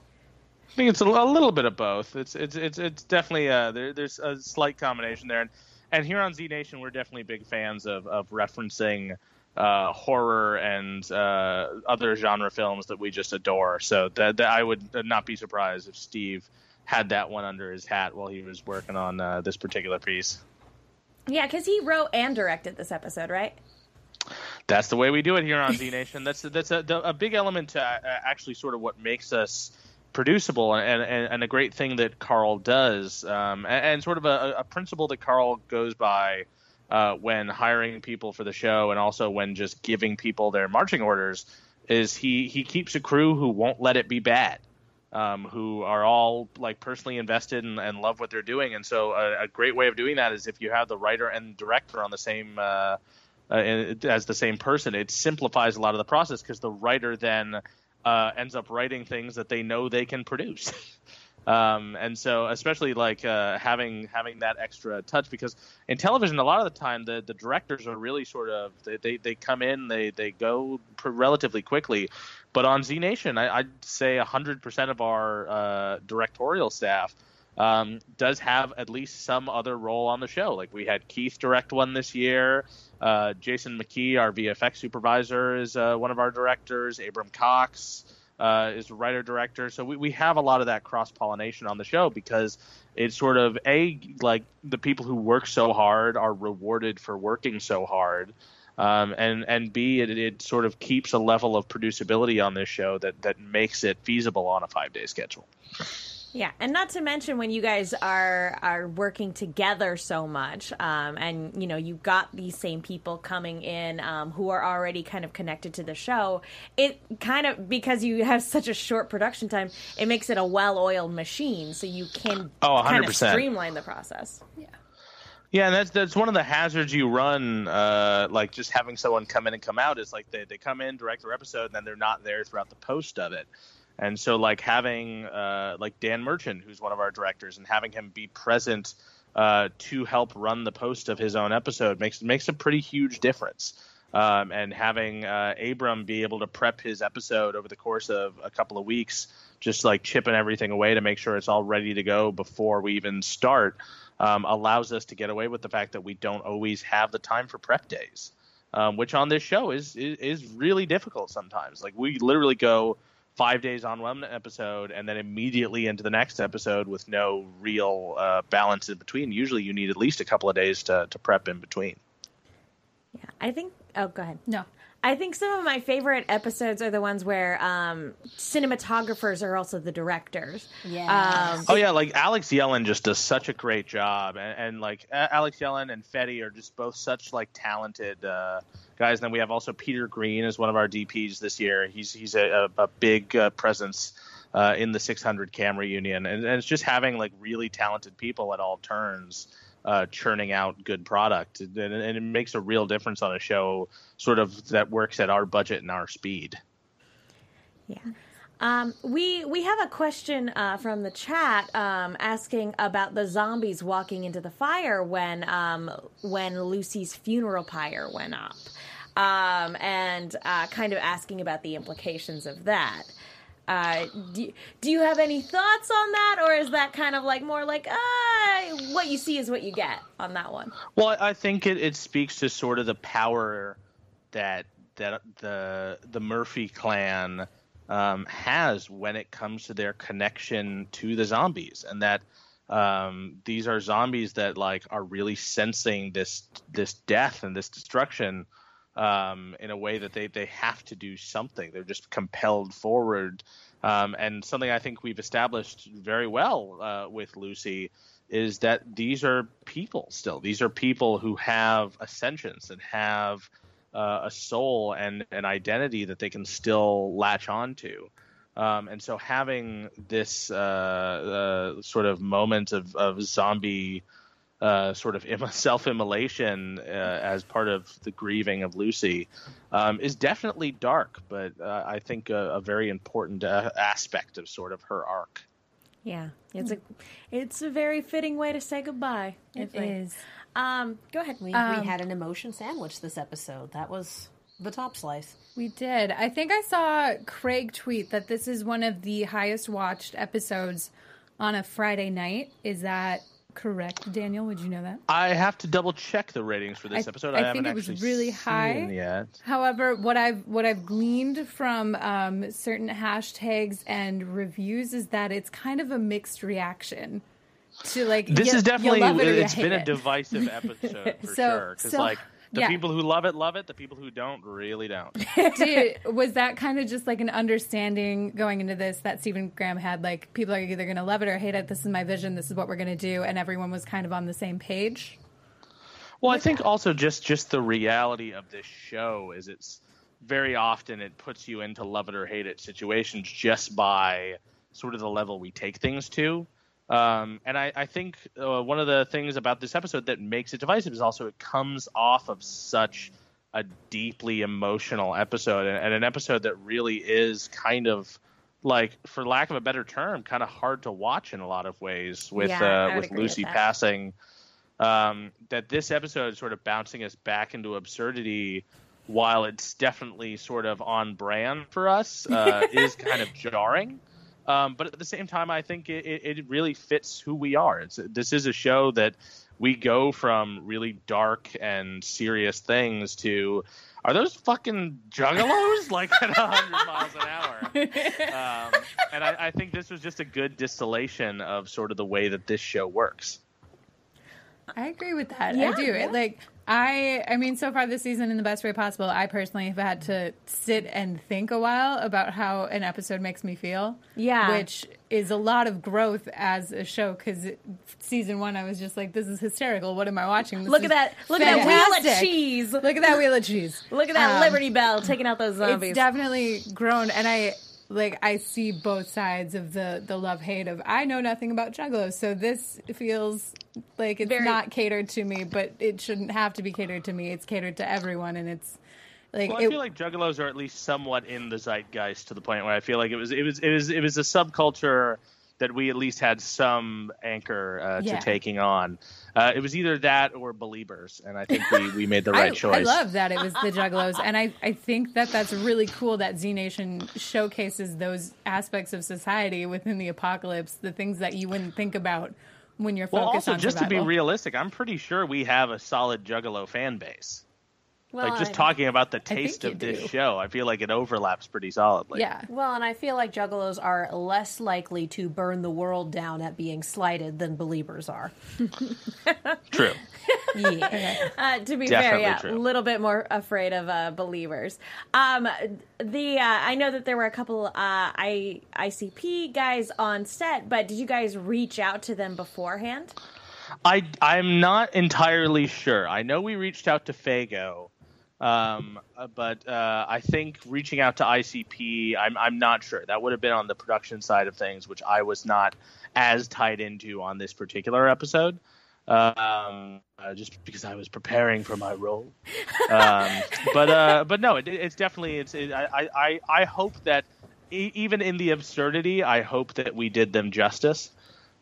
I think it's a, a little bit of both. It's it's it's it's definitely uh, there, there's a slight combination there, and and here on Z Nation we're definitely big fans of of referencing uh, horror and uh, other genre films that we just adore. So that, that I would not be surprised if Steve had that one under his hat while he was working on uh, this particular piece. Yeah, because he wrote and directed this episode, right? That's the way we do it here on Z Nation. That's that's a, a big element to uh, actually sort of what makes us producible and, and, and a great thing that Karl does, um, and, and sort of a, a principle that Karl goes by uh, when hiring people for the show, and also when just giving people their marching orders, is he he keeps a crew who won't let it be bad. Um, who are all like personally invested and, and love what they're doing, and so a, a great way of doing that is if you have the writer and director on the same uh, uh, as the same person, it simplifies a lot of the process because the writer then uh, ends up writing things that they know they can produce. Um, and so, especially like uh, having having that extra touch, because in television, a lot of the time the, the directors are really sort of they, they, they come in, they they go relatively quickly, but on Z Nation, I, would say hundred percent of our uh, directorial staff um, does have at least some other role on the show. Like we had Keith direct one this year. Uh, Jason McKee, our VFX supervisor, is uh, one of our directors. Abram Cox uh, is writer director. So we, we have a lot of that cross pollination on the show because it's sort of a like the people who work so hard are rewarded for working so hard. Um, and and B, it, it sort of keeps a level of producibility on this show that that makes it feasible on a five day schedule. Yeah, and not to mention when you guys are are working together so much, um, and you know you've got these same people coming in um, who are already kind of connected to the show. It kind of because you have such a short production time, it makes it a well-oiled machine, so you can oh, kind of streamline the process. Yeah. Yeah, and that's that's one of the hazards you run, uh, like just having someone come in and come out is like they, they come in, direct their episode, and then they're not there throughout the post of it. And so, like having uh, like Dan Merchant, who's one of our directors, and having him be present uh, to help run the post of his own episode makes makes a pretty huge difference. Um, and having uh, Abram be able to prep his episode over the course of a couple of weeks, just like chipping everything away to make sure it's all ready to go before we even start, um, allows us to get away with the fact that we don't always have the time for prep days, um, which on this show is, is is really difficult sometimes. Like we literally go five days on one episode and then immediately into the next episode with no real uh, balance in between. Usually, you need at least a couple of days to to prep in between. Yeah, I think. Oh, go ahead. No. I think some of my favorite episodes are the ones where um, cinematographers are also the directors. Yeah. Um, oh yeah, like Alex Yellen just does such a great job, and, and like Alex Yellen and Fetty are just both such like talented uh, guys. And then we have also Peter Green as one of our DPs this year. He's he's a, a, a big uh, presence uh, in the 600 camera union, and, and, it's just having like really talented people at all turns. Uh, churning out good product, and, and, it makes a real difference on a show sort of that works at our budget and our speed. Yeah. Um, we we have a question uh, from the chat um, asking about the zombies walking into the fire when um, when Lucy's funeral pyre went up, um, and uh, kind of asking about the implications of that. Uh, do, do you have any thoughts on that, or is that kind of like more like uh, what you see is what you get on that one? Well, I think it, it speaks to sort of the power that that the the Murphy clan um, has when it comes to their connection to the zombies, and that um, these are zombies that like are really sensing this this death and this destruction um, in a way that they they have to do something. They're just compelled forward, um, and something I think we've established very well uh, with Lucy is that these are people still. These are people who have a ascensions and have uh, a soul and an identity that they can still latch onto. Um, and so having this uh, uh, sort of moment of, of zombie uh, sort of self-immolation uh, as part of the grieving of Lucy um, is definitely dark, but uh, I think a, a very important aspect of sort of her arc. Yeah, it's a it's a very fitting way to say goodbye. It is. Um, go ahead. We, Um, we had an emotion sandwich this episode. That was the top slice. We did. I think I saw Craig tweet that this is one of the highest watched episodes on a Friday night. Is that correct, Daniel? Would you know that? I have to double check the ratings for this I- episode. I I, think it was really high. yet. However, what I've what I've gleaned from um, certain hashtags and reviews is that it's kind of a mixed reaction to like. This you- is definitely it it's been a divisive episode for So- sure. Because so- like the yeah. people who love it love it. The people who don't really don't. Did, was that kind of just like an understanding going into this that Stephen Graham had? Like, people are either going to love it or hate it. This is my vision. This is what we're going to do, and everyone was kind of on the same page. Well, I think also just just the reality of this show is it's very often it puts you into love it or hate it situations just by sort of the level we take things to. Um, and I, I think uh, one of the things about this episode that makes it divisive is also it comes off of such a deeply emotional episode and, and an episode that really is kind of like for lack of a better term, kind of hard to watch in a lot of ways with Yeah, uh, with agree with Lucy passing. Um, that this episode is sort of bouncing us back into absurdity, while it's definitely sort of on brand for us, uh, is kind of jarring. Um, but at the same time, I think it, it it really fits who we are. It's this is a show that we go from really dark and serious things to are those fucking juggalos like at 100 miles an hour um, and I, I think this was just a good distillation of sort of the way that this show works I agree with that. Yeah, I do. yeah. It, like I I mean so far this season in the best way possible, I personally have had to sit and think a while about how an episode makes me feel. Yeah. Which is a lot of growth as a show cuz season 1 I was just like this is hysterical. What am I watching? This Look at that! Look at that wheel of cheese! Look at that wheel of cheese. Look at that Um, Liberty Bell taking out those zombies. It's definitely grown, and I like I see both sides of the the love hate of I know nothing about juggalos, so this feels like it's Very- not catered to me, but it shouldn't have to be catered to me. It's catered to everyone, and it's like well, I it, feel like juggalos are at least somewhat in the zeitgeist to the point where I feel like it was it was it was it was a subculture that we at least had some anchor uh, Yeah. to taking on. Uh, it was either that or Believers, and I think we, we made the right I, choice. I love that it was the Juggalos, and I, I think that that's really cool that Z Nation showcases those aspects of society within the apocalypse, the things that you wouldn't think about when you're focused well, also on just to be realistic, I'm pretty sure we have a solid Juggalo fan base. Well, like just I- talking about the taste of this do. show, I feel like it overlaps pretty solidly. yeah. Well, and I feel like juggalos are less likely to burn the world down at being slighted than believers are. True. Yeah. Uh, to be Definitely fair, yeah, a little bit more afraid of uh, believers. Um, the uh, I know that there were a couple uh, I ICP guys on set, but did you guys reach out to them beforehand? I I'm not entirely sure. I know we reached out to Faygo, um, uh, but uh, I think reaching out to ICP, I'm I'm not sure. That would have been on the production side of things, which I was not as tied into on this particular episode. Um, uh, just because I was preparing for my role, um, but uh, but no, it, it's definitely it's. It, I, I I hope that e- even in the absurdity, I hope that we did them justice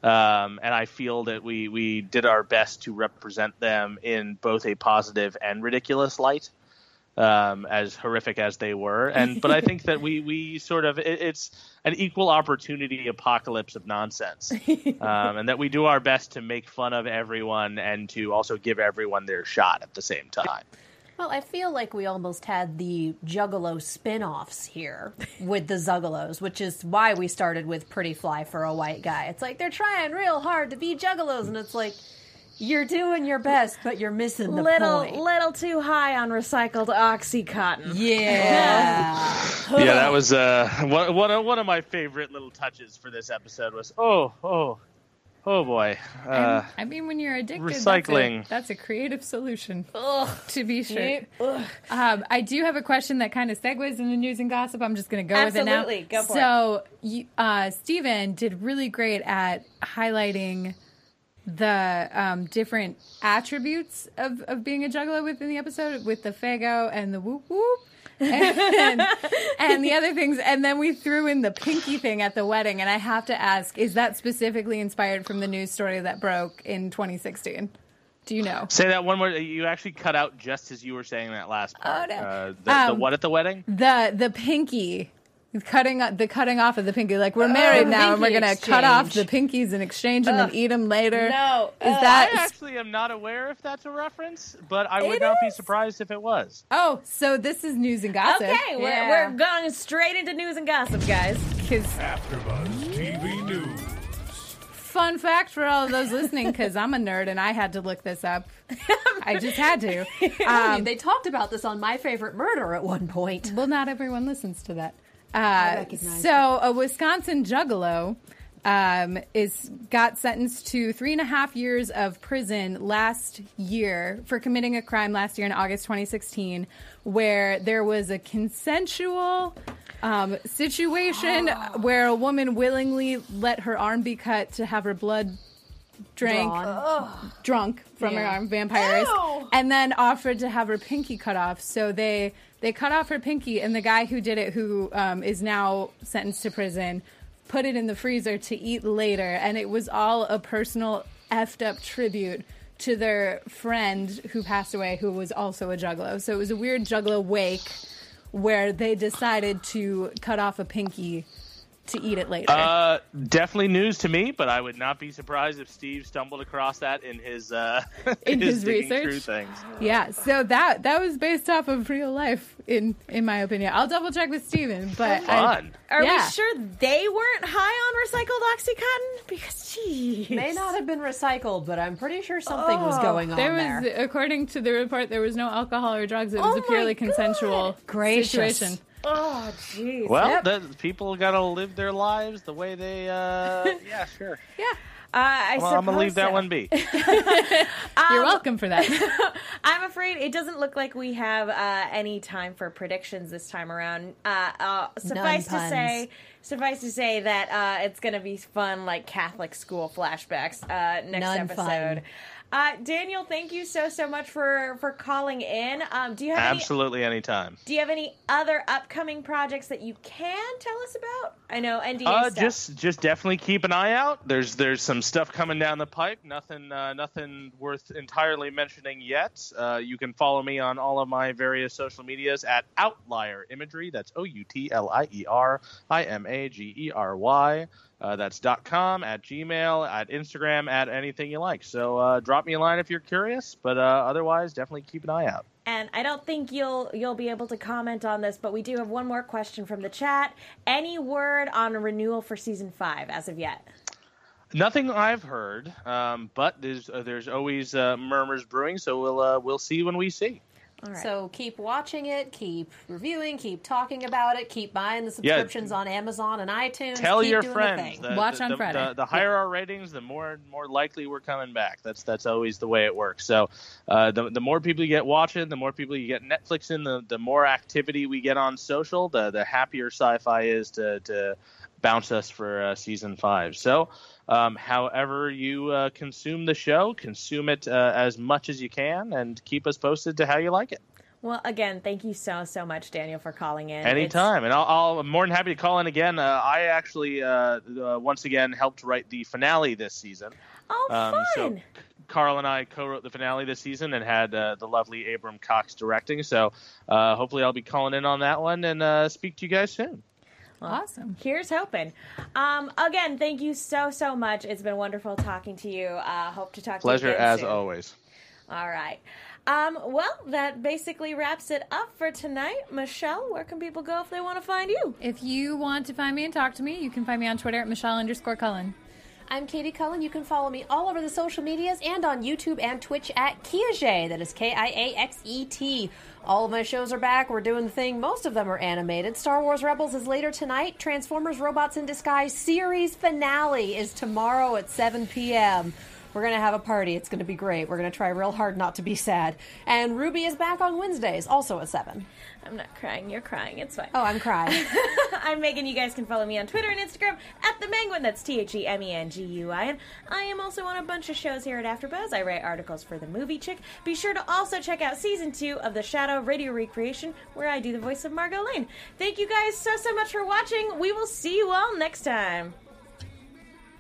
um, and I feel that we we did our best to represent them in both a positive and ridiculous light, um, as horrific as they were. And but I think that we we sort of it, it's an equal opportunity apocalypse of nonsense, um, and that we do our best to make fun of everyone and to also give everyone their shot at the same time. Well, I feel like we almost had the Juggalo spin-offs here with the Zuggalos, which is why we started with Pretty Fly for a white guy. It's like they're trying real hard to be Juggalos, and it's like you're doing your best, but you're missing the little point. little too high on recycled oxycontin. yeah. Yeah, that was uh, one, one, of, one of my favorite little touches for this episode was oh oh oh boy. Uh, I mean, when you're addicted, to recycling. That's a, that's a creative solution, Ugh. to be sure. Um, I do have a question that kind of segues into the news and gossip. I'm just going to go with Absolutely. it Go now. for so, you, uh, Steven did really great at highlighting the um, different attributes of, of being a juggalo within the episode with the Faygo and the whoop whoop. and, and the other things, and then we threw in the pinky thing at the wedding. And I have to ask, is that specifically inspired from the news story that broke in 2016? Do you know? Say that one more. You actually cut out just as you were saying that last part. Oh, no. Uh, the, the Um, what at the wedding? The the pinky, cutting the cutting off of the pinky. Like we're married now, and we're gonna cut off the pinkies in exchange them and then eat them later. No. is Ugh. that? I actually am not aware if that's a reference, but I would It not be surprised if it was. oh, so this is news and gossip. Okay, we're, Yeah. we're going straight into news and gossip, guys. 'Cause AfterBuzz TV News. fun fact for all of those listening, because I'm a nerd and I had to look this up. I just had to. Um, they talked about this on My Favorite Murder at one point. Well, not everyone listens to that. Uh, so, a Wisconsin juggalo um, is got sentenced to three and a half years of prison last year for committing a crime last year in August 2016, where there was a consensual um, situation where a woman willingly let her arm be cut to have her blood drank, drunk from her Yeah. arm, vampires, Ew. and then offered to have her pinky cut off. So they they cut off her pinky, and the guy who did it, who um, is now sentenced to prison, put it in the freezer to eat later, and it was all a personal effed up tribute to their friend who passed away, who was also a juggalo. So it was a weird juggalo wake where they decided to cut off a pinky to eat it later. Uh, definitely news to me, but I would not be surprised if Steve stumbled across that in his uh, In his digging research? things. Yeah, so that that was based off of real life, in in my opinion. I'll double check with Steven, but I, Are Yeah. we sure they weren't high on recycled OxyContin? Because, geez. May not have been recycled, but I'm pretty sure something was going on there there. was, according to the report, there was no alcohol or drugs. It was Oh a purely my God. consensual Gracious. situation. Oh, jeez. Well, Yep. the, people got to live their lives the way they. Uh, yeah, sure. Yeah, Uh, I Well, I'm gonna leave that so. one be. you're welcome for that. I'm afraid it doesn't look like we have uh, any time for predictions this time around. Uh, uh, suffice to puns. say, suffice to say that uh, it's going to be fun, like Catholic school flashbacks uh, next None episode. fun. Uh, Daniel, thank you so so much for for calling in. Um, do you have absolutely any, anytime. do you have any other upcoming projects that you can tell us about? I know NDA Uh, stuff. just just definitely keep an eye out. There's there's some stuff coming down the pipe. Nothing uh, nothing worth entirely mentioning yet. Uh, you can follow me on all of my various social medias at Outlier Imagery. That's O U T L I E R I M A G E R Y. Uh, that's dot com at Gmail at Instagram at anything you like. So uh, drop me a line if you're curious. But uh, otherwise, definitely keep an eye out. And I don't think you'll you'll be able to comment on this, but we do have one more question from the chat. Any word on a renewal for season five as of yet? Nothing I've heard, um, but there's uh, there's always uh, murmurs brewing. So we'll uh, we'll see when we see. All right. So keep watching it, keep reviewing, keep talking about it, keep buying the subscriptions on Amazon and iTunes. Tell keep your doing the friends. thing. The, Watch the, on the, Friday. The, the higher our ratings, the more more likely we're coming back. That's that's always the way it works. So uh, the the more people you get watching, the more people you get Netflix in, the the more activity we get on social, the the happier Syfy is to to bounce us for uh, season five. So. Um, however you uh, consume the show, consume it uh, as much as you can, and keep us posted to how you like it. Well, again, thank you so so much, Daniel, for calling in. Anytime, and I'll, I'll, I'm more than happy to call in again. Uh, I actually, uh, uh, once again, helped write the finale this season. Oh, Um, fun! so Karl and I co-wrote the finale this season and had uh, the lovely Abram Cox directing. So uh, hopefully, I'll be calling in on that one and uh, speak to you guys soon. Awesome. Here's hoping. Um, again, thank you so so much. It's been wonderful talking to you. Uh, hope to talk Pleasure to you again Pleasure as soon. always. All right. Um, well, that basically wraps it up for tonight. Michelle, where can people go if they want to find you? If you want to find me and talk to me, you can find me on Twitter at Michelle underscore Cullen. I'm Katie Cullen. You can follow me all over the social medias and on YouTube and Twitch at Kiaxet. That is K I A X E T. All of my shows are back. We're doing the thing. Most of them are animated. Star Wars Rebels is later tonight. Transformers Robots in Disguise series finale is tomorrow at 7 p.m. We're going to have a party. It's going to be great. We're going to try real hard not to be sad. And RWBY is back on Wednesdays, also at 7. I'm not crying. You're crying. It's fine. Oh, I'm crying. I'm Megan. You guys can follow me on Twitter and Instagram at the Menguin. That's T H E M E N G U I N. I am also on a bunch of shows here at AfterBuzz. I write articles for the Movie Chick. Be sure to also check out season two of the Shadow Radio Recreation, where I do the voice of Margot Lane. Thank you guys so so much for watching. We will see you all next time.